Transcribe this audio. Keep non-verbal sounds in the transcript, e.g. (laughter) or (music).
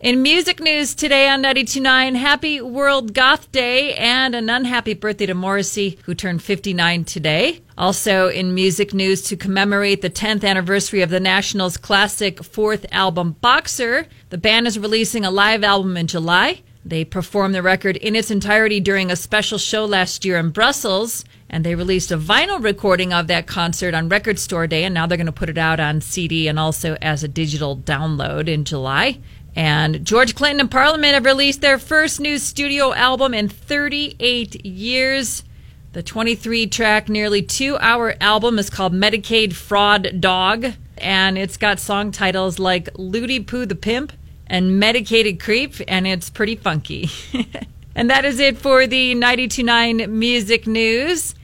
In music news today on 92.9, happy World Goth Day and an unhappy birthday to Morrissey, who turned 59 today. Also in music news to commemorate the 10th anniversary of the National's classic fourth album, Boxer, the band is releasing a live album in July. They performed the record in its entirety during a special show last year in Brussels, and they released a vinyl recording of that concert on Record Store Day, and now they're going to put it out on CD and also as a digital download in July. And George Clinton and Parliament have released their first new studio album in 38 years. The 23 track, nearly two hour album is called Medicaid Fraud Dogg, and it's got song titles like Looty Poo the Pimp and Medicated Creep, and it's pretty funky. (laughs) and that is it for the 929 Music News.